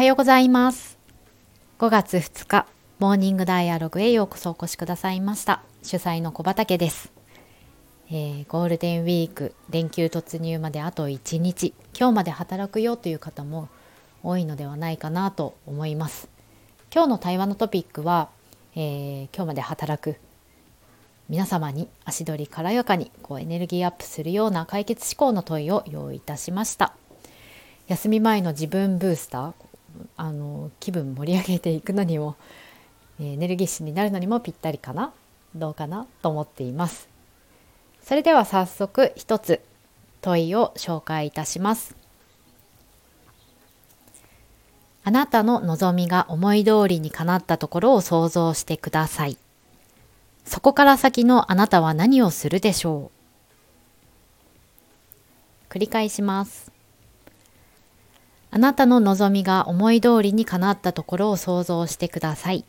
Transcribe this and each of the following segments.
はようございます。5月2日モーニングダイアログへようこそお越しくださいました。主催の小畑です。えー、ゴールデンウィーク連休突入まであと1日。今日まで働くよという方も多いのではないかなと思います。今日の対話のトピックは、えー、今日まで働く。皆様に足取り軽やかにこうエネルギーアップするような解決思考の問いを用意いたしました。休み前の自分ブースターあの気分盛り上げていくのにもエネルギッシュになるのにもぴったりかなどうかなと思っていますそれでは早速一つ問いを紹介いたします。あなたの望みが思い通りにかなったところを想像してください。そこから先のあなたは何をするでしょう繰り返します。あなたの望みが思い通りにかなったところを想像してください。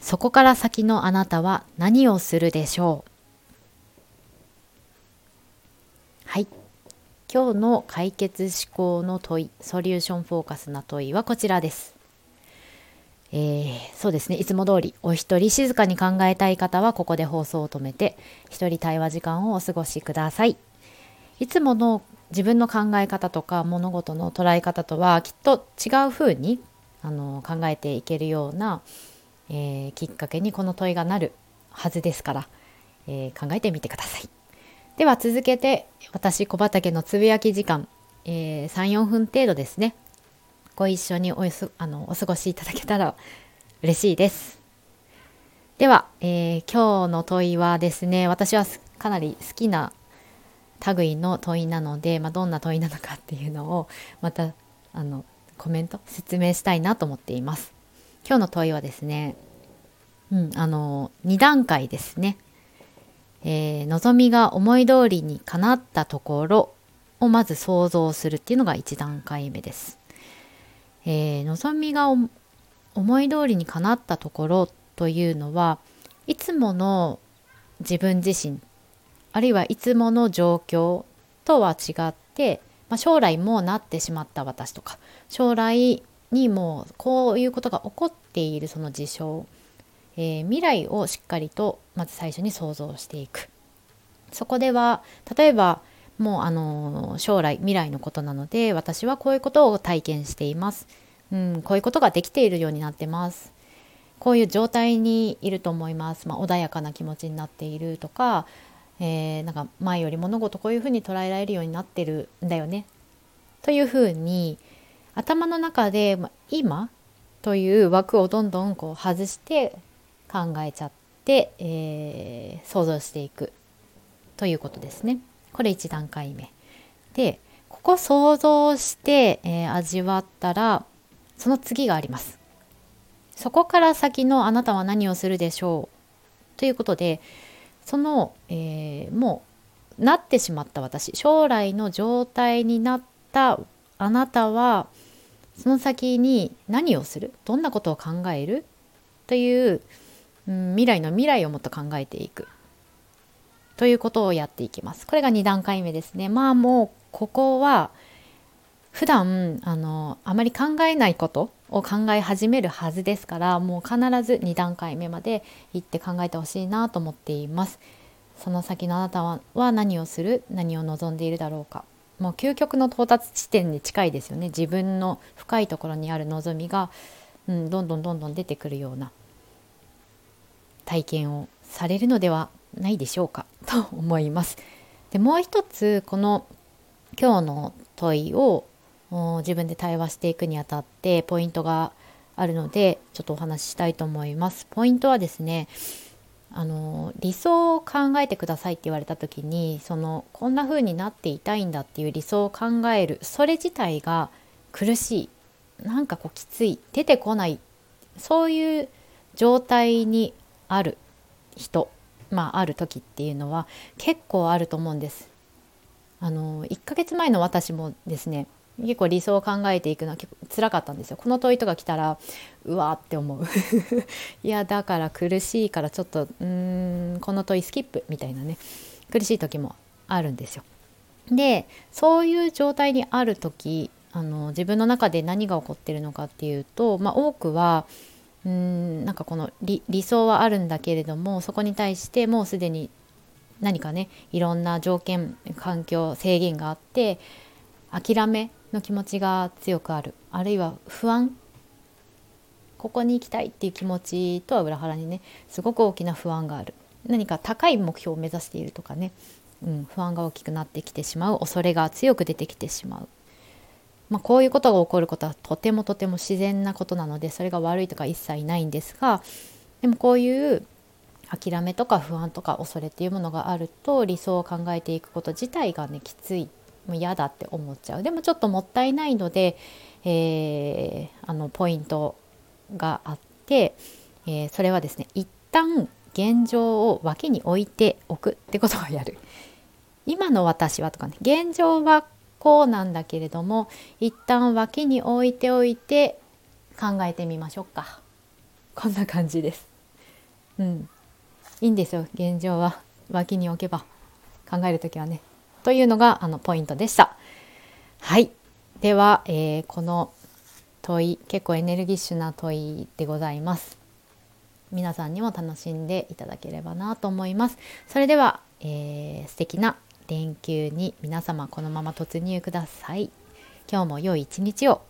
そこから先のあなたは何をするでしょう？はい。今日の解決思考の問い、ソリューションフォーカスな問いはこちらです。えー、そうですね。いつも通り、お一人静かに考えたい方は、ここで放送を止めて、一人対話時間をお過ごしください。いつもの自分の考え方とか物事の捉え方とはきっと違う風にあに考えていけるような、えー、きっかけにこの問いがなるはずですから、えー、考えてみてください。では続けて私小畑のつぶやき時間、えー、34分程度ですね。ご一緒におあのお過ごしいただけたら嬉しいです。では、えー、今日の問いはですね私はかなり好きな類の問いなので、まあ、どんな問いなのかっていうのをまたあのコメント説明したいなと思っています今日の問いはですねうんあの2段階ですねえー、望みが思い通りにかなったところをまず想像するっていうのが1段階目です。えー、望みが思い通りにかなったところというのはいつもの自分自身あるいはいつもの状況とは違って、まあ、将来もうなってしまった私とか将来にもうこういうことが起こっているその事象えー、未来をしっかりとまず最初に想像していく。そこでは例えばもうあの将来未来のことなので私はこういうことを体験しています、うん、こういうことができているようになってます。こういう状態にいると思います、まあ、穏やかな気持ちになっているとか、えー、なんか前より物事こういうふうに捉えられるようになってるんだよねというふうに頭の中で、今という枠をどんどんこう外して考えちゃって、えー、想像していくということですね。これ1段階目。でここ想像して、えー、味わったらその次があります。そこから先のあなたは何をするでしょうということでその、えー、もうなってしまった私将来の状態になったあなたはその先に何をする？どんなことを考える？といううん、未来の未来をもっと考えていくということをやっていきます。これが2段階目ですね。まあもうここは普段あのあまり考えないことを考え始めるはずですからもう必ず2段階目まで行って考えてほしいなと思っています。その先のあなたはは何をする？何を望んでいるだろうか。もう究極の到達地点に近いですよね。自分の深いところにある望みが、うん、どんどんどんどん出てくるような。体験をされるのではないでしょうか。と思います。でもう一つこの今日の問いを自分で対話していくにあたってポイントがあるのでちょっとお話ししたいと思います。ポイントはですねあの理想を考えてくださいって言われた時にそのこんな風になっていたいんだっていう理想を考えるそれ自体が苦しい。なんかこうきつい。出てこない。そういう状態にある。人。まあある時っていうのは結構あると思うんです。あの1ヶ月前の私もですね結構理想を考えていくのは結構辛かったんですよ。この問いとか来たらうわって思う。いやだから苦しいからちょっとうんこの問いスキップみたいなね苦しい時もあるんですよ。でそういう状態にある時あの自分の中で何が起こってるのかっていうと、まあ、多くはうんなんかこの理想はあるんだけれどもそこに対してもうすでに何かねいろんな条件環境制限があって諦めの気持ちが強くある。あるいは不安。ここに行きたいっていう気持ちとは裏腹にねすごく大きな不安がある。何か高い目標を目指しているとかね、うん、不安が大きくなってきてしまう。恐れが強く出てきてしまう、まあ、こういうことが起こることはとてもとても自然なことなのでそれが悪いとか一切ないんですがでもこういう諦めとか不安とか恐れっていうものがあると理想を考えていくこと自体がねきつい。もう嫌だって思っちゃう。でもちょっともったいないので、えー、あのポイントがあって、えー、それはですね一旦現状を脇に置いておくってことをやる。今の私はとかね現状はこうなんだけれども一旦脇に置いておいて考えてみましょうか。こんな感じです。うん。いいんですよ。現状は脇に置けば考える時はね。というのがあのポイントでした。はい。では、えー、この問い結構エネルギッシュな問いでございます。皆さんにも楽しんでいただければなと思います。それでは、えー、素敵な連休に皆様このまま突入ください。今日も良い一日を。